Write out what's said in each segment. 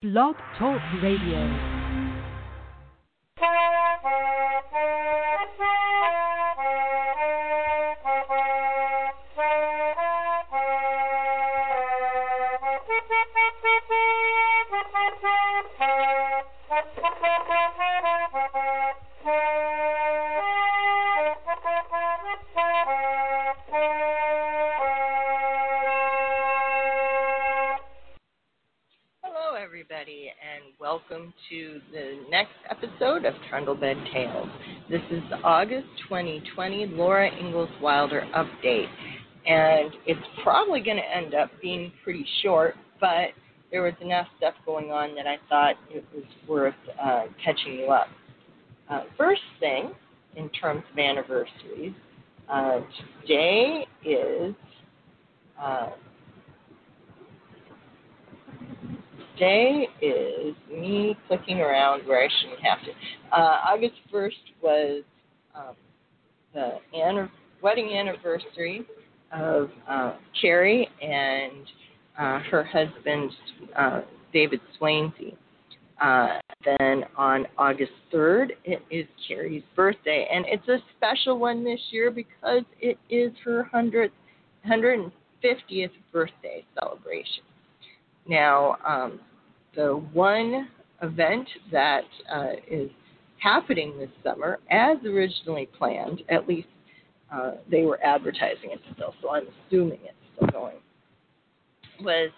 Blog Talk Radio. and welcome to the next episode of Trundlebed Tales. This is the August 2020 Laura Ingalls Wilder update, and it's probably going to end up being pretty short, but there was enough stuff going on that I thought it was worth uh, catching you up. Uh, first thing, in terms of anniversaries, uh, today is. Uh, today is me clicking around where I shouldn't have to. Uh, August 1st was um, the anni- wedding anniversary of uh, Carrie and uh, her husband, uh, David Swanzey. Uh, then on August 3rd, it is Carrie's birthday, and it's a special one this year because it is her 100th, 150th birthday celebration. Now, um, the one event that uh, is happening this summer, as originally planned, at least uh, they were advertising it still, so I'm assuming it's still going, was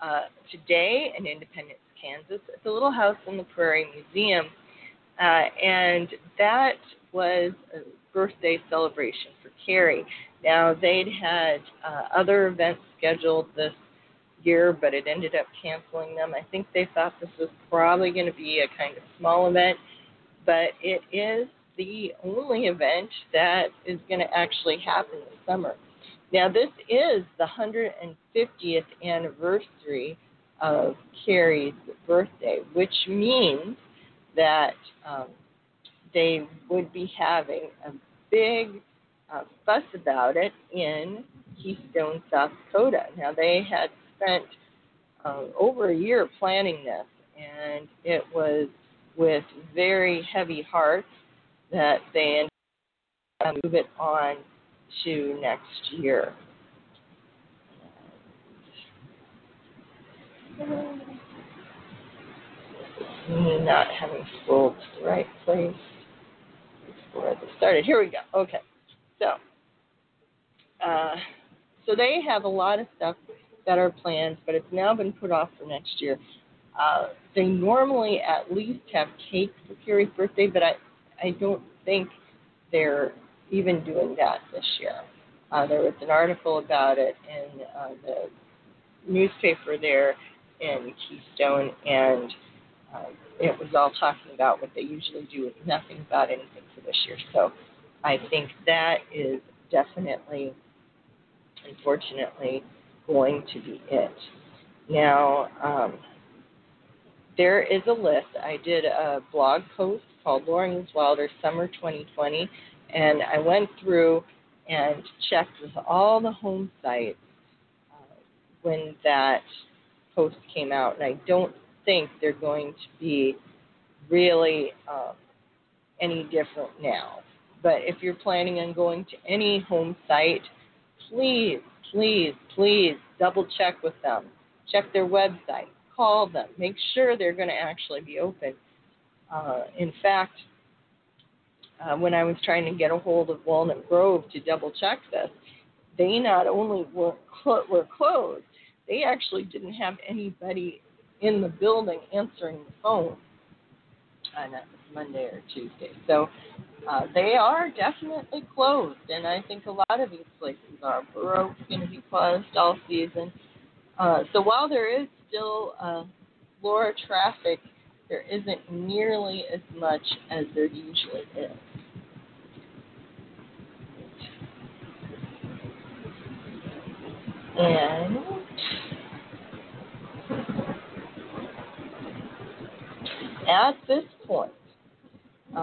uh, today in Independence, Kansas, at the Little House on the Prairie Museum. Uh, and that was a birthday celebration for Carrie. Now, they'd had uh, other events scheduled this year, but it ended up canceling them. I think they thought this was probably going to be a kind of small event, but it is the only event that is going to actually happen this summer. Now, this is the 150th anniversary of Carrie's birthday, which means that um, they would be having a big uh, fuss about it in Keystone, South Dakota. Now, they had spent uh, over a year planning this, and it was with very heavy hearts that they up move it on to next year. Not having scrolled to the right place before I started. Here we go. Okay, so uh, so they have a lot of stuff are planned, but it's now been put off for next year. Uh, they normally at least have cake for Carrie's birthday, but I, I don't think they're even doing that this year. Uh, there was an article about it in uh, the newspaper there in Keystone, and uh, it was all talking about what they usually do, with nothing about anything for this year. So I think that is definitely, unfortunately, going to be it. Now, um, there is a list. I did a blog post called Lauren Wilder Summer 2020, and I went through and checked with all the home sites uh, when that post came out, and I don't think they're going to be really um, any different now. But if you're planning on going to any home site, please please, please double check with them. Check their website. Call them. Make sure they're going to actually be open. Uh, in fact, uh, when I was trying to get a hold of Walnut Grove to double check this, they not only were, cl- were closed, they actually didn't have anybody in the building answering the phone. Uh, that was Monday or Tuesday. So uh, they are definitely closed, and I think a lot of these places are. Going to be closed all season. Uh, so while there is still uh, traffic, there isn't nearly as much as there usually is. And at this point,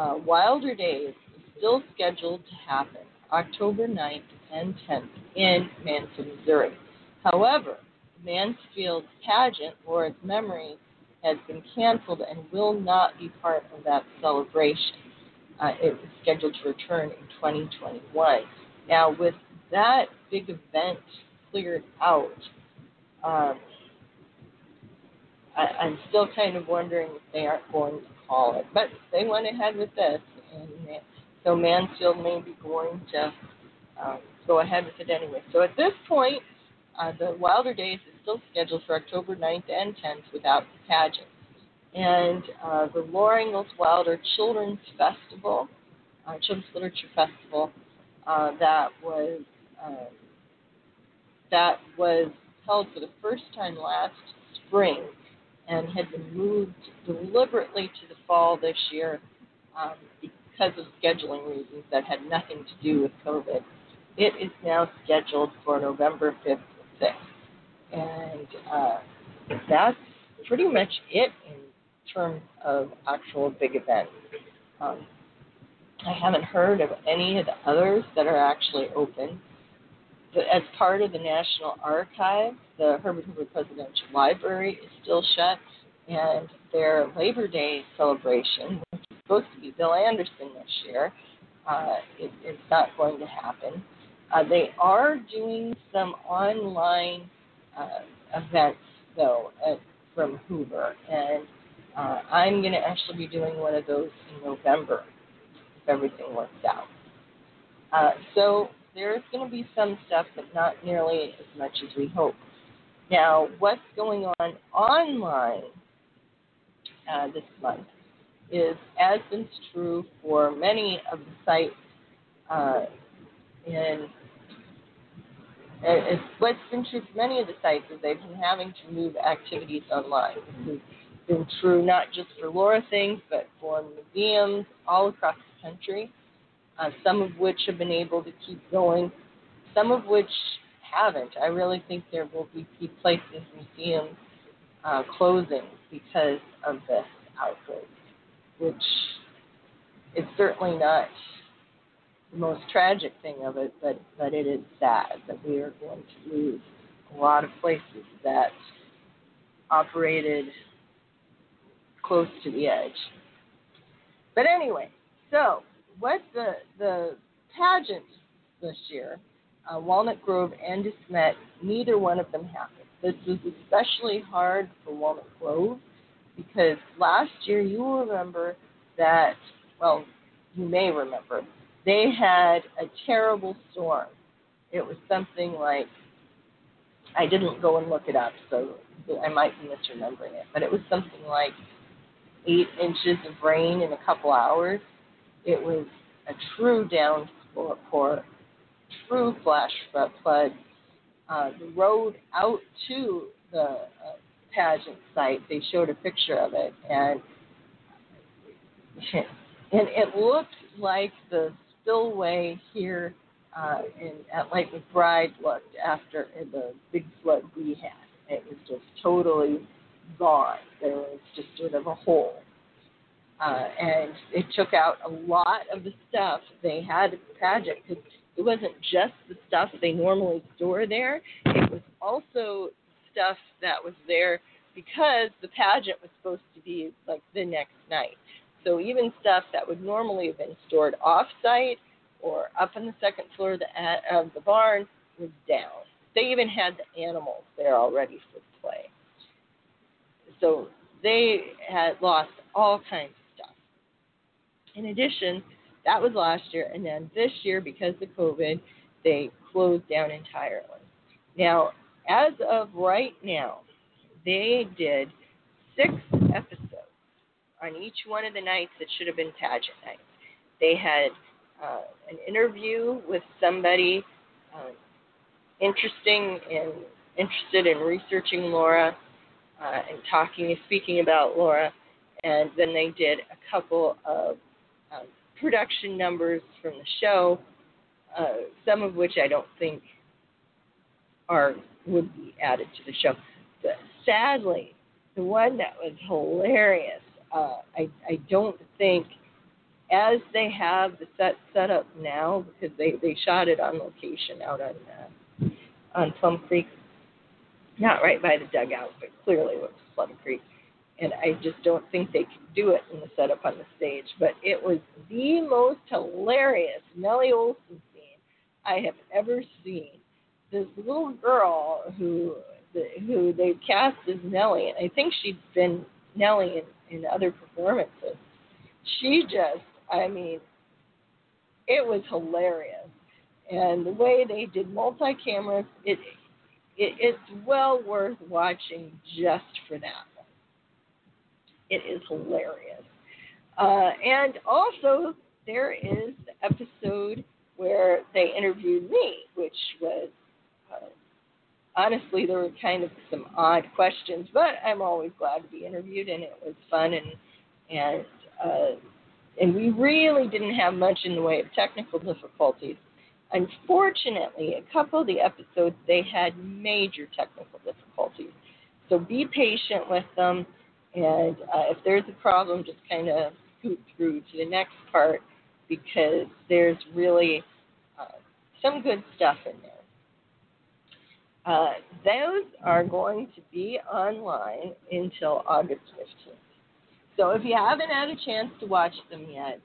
uh, Wilder Days is still scheduled to happen October 9th and 10th in Mansfield, Missouri. However, Mansfield's pageant, Laura's Memory, has been canceled and will not be part of that celebration. Uh, scheduled to return in 2021. Now, with that big event cleared out, um, I, I'm still kind of wondering if they aren't going to it. But they went ahead with this, and so Mansfield may be going to um, go ahead with it anyway. So at this point, uh, the Wilder Days is still scheduled for October 9th and 10th without the pageant. And uh, the Laura Ingalls Wilder Children's Festival, uh, Children's Literature Festival, uh, that was uh, that was held for the first time last spring and had been moved deliberately to the fall this year um, because of scheduling reasons that had nothing to do with COVID. It is now scheduled for November 5th and 6th. And uh, that's pretty much it in terms of actual big events. Um, I haven't heard of any of the others that are actually open. As part of the National Archives, the Herbert Hoover Presidential Library is still shut, and their Labor Day celebration, which is supposed to be Bill Anderson this year, uh, it, it's not going to happen. Uh, they are doing some online uh, events, though, at, from Hoover, and uh, I'm going to actually be doing one of those in November if everything works out. Uh, so there's going to be some stuff, but not nearly as much as we hope. Now, what's going on online uh, this month is, as is true for many of the sites uh, in it's what's been true for many of the sites is they've been having to move activities online. This has been true not just for Laura things, but for museums all across the country. Uh, some of which have been able to keep going, some of which haven't. I really think there will be places, museums uh, closing because of this outbreak, which is certainly not the most tragic thing of it, but, but it is sad that we are going to lose a lot of places that operated close to the edge. But anyway, so what the the pageant this year, uh, Walnut Grove and De Smet, neither one of them happened. This was especially hard for Walnut Grove because last year you will remember that well, you may remember they had a terrible storm. It was something like I didn't go and look it up, so I might be misremembering it, but it was something like eight inches of rain in a couple hours. It was a true downpour, true flash flood. Uh, the road out to the uh, pageant site, they showed a picture of it, and and it looked like the spillway here uh, in, at Lake Macbride looked after the big flood we had. It was just totally gone. There was just sort of a hole. Uh, and it took out a lot of the stuff they had at the pageant because it wasn't just the stuff they normally store there. It was also stuff that was there because the pageant was supposed to be like the next night. So even stuff that would normally have been stored off-site or up on the second floor of the, of the barn was down. They even had the animals there already for play. So they had lost all kinds. In addition, that was last year, and then this year, because of COVID, they closed down entirely. Now, as of right now, they did six episodes on each one of the nights that should have been pageant nights. They had uh, an interview with somebody uh, interesting and interested in researching Laura uh, and talking, and speaking about Laura, and then they did a couple of production numbers from the show, uh, some of which I don't think are would be added to the show. But sadly, the one that was hilarious uh, I, I don't think as they have the set set up now because they, they shot it on location out on uh, on Plum Creek, not right by the dugout, but clearly it was Plum Creek, and I just don't think they could do it in the setup on the stage. But it was the most hilarious Nellie Oleson scene I have ever seen. This little girl who who they cast as Nellie, and I think she'd been Nellie in, in other performances. She just, I mean, it was hilarious, and the way they did multi cameras, it, it it's well worth watching just for that. It is hilarious. Uh, and also, there is the episode where they interviewed me, which was uh, honestly there were kind of some odd questions, but I'm always glad to be interviewed, and it was fun and and uh, and we really didn't have much in the way of technical difficulties. Unfortunately, a couple of the episodes they had major technical difficulties, so be patient with them and uh, if there's a problem, just kind of scoot through to the next part because there's really uh, some good stuff in there. Uh, those are going to be online until August 15th. So if you haven't had a chance to watch them yet,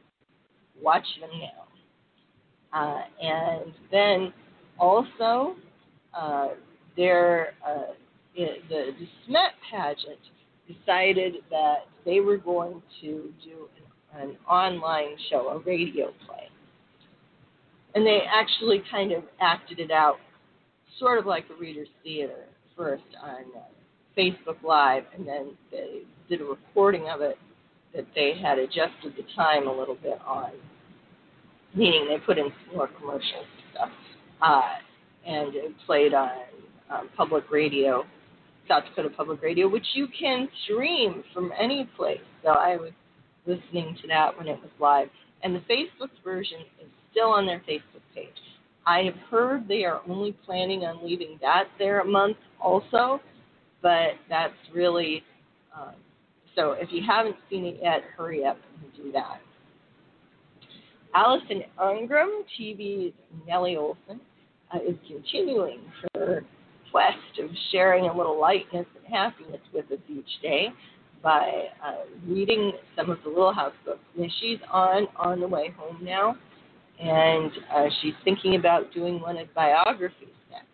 watch them now. Uh, and then also, uh, there, uh, the, De Smet pageant decided that they were going to do an, online show, a radio play. And they actually kind of acted it out, sort of like a reader's theater, first on uh, Facebook Live, and then they did a recording of it that they had adjusted the time a little bit on, meaning they put in some more commercials and stuff. Uh, and it played on um, public radio South Dakota Public Radio, which you can stream from any place. So I was listening to that when it was live. And the Facebook version is still on their Facebook page. I have heard they are only planning on leaving that there a month also, but that's really um, so. If you haven't seen it yet, hurry up and do that. Alison Arngrim, TV's Nellie Oleson, uh, is continuing her quest of sharing a little lightness and happiness with us each day by uh, reading some of the Little House books. And she's on on the way home now, and uh, she's thinking about doing one of biographies next.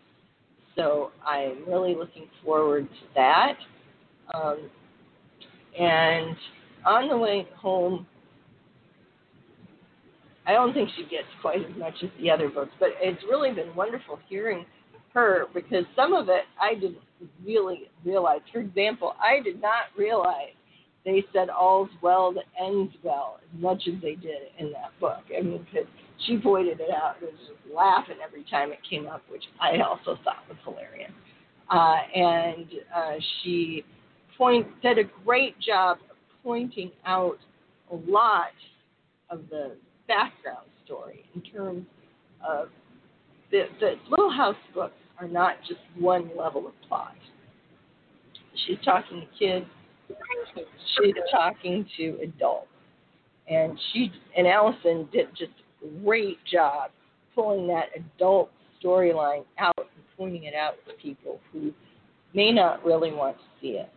So I'm really looking forward to that. Um, and on the way home, I don't think she gets quite as much as the other books, but it's really been wonderful hearing her because some of it I didn't really realize. For example, I did not realize they said all's well that ends well as much as they did in that book. I mean, because she pointed it out, I was just laughing every time it came up, which I also thought was hilarious. Uh, and uh, she point did a great job of pointing out a lot of the background story in terms of the, the Little House books are not just one level of plot. She's talking to kids, she's talking to adults. And she and Alison did just a great job pulling that adult storyline out and pointing it out to people who may not really want to see it.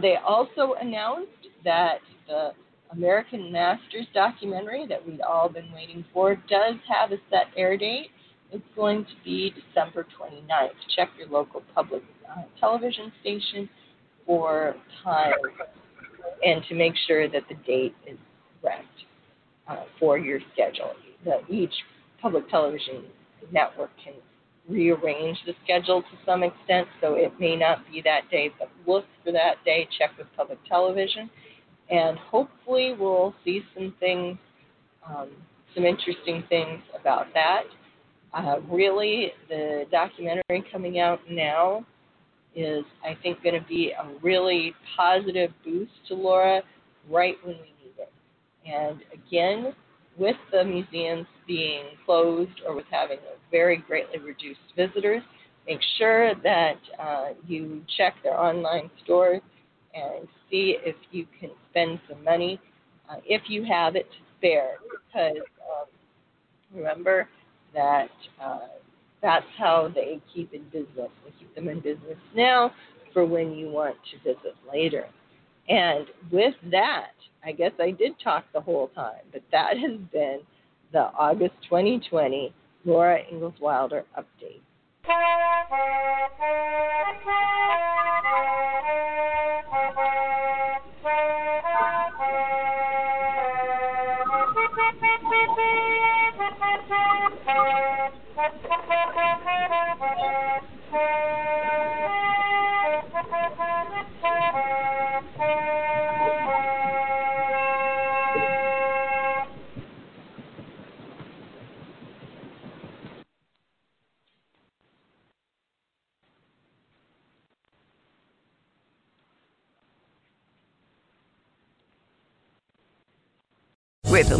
They also announced that the American Masters documentary that we'd all been waiting for does have a set air date. It's going to be December 29th. Check your local public uh, television station for time and to make sure that the date is correct uh, for your schedule. The, each public television network can rearrange the schedule to some extent, so it may not be that day, but look for that day, check with public television, and hopefully we'll see some things, um, some interesting things about that. Uh, really, the documentary coming out now is, I think, going to be a really positive boost to Laura right when we need it. And again, with the museums being closed or with having very greatly reduced visitors, make sure that uh, you check their online stores and see if you can spend some money uh, if you have it to spare. Because um, remember, that uh, that's how they keep in business. They keep them in business now for when you want to visit later. And with that, I guess I did talk the whole time, but that has been the August 2020 Laura Ingalls Wilder update. With the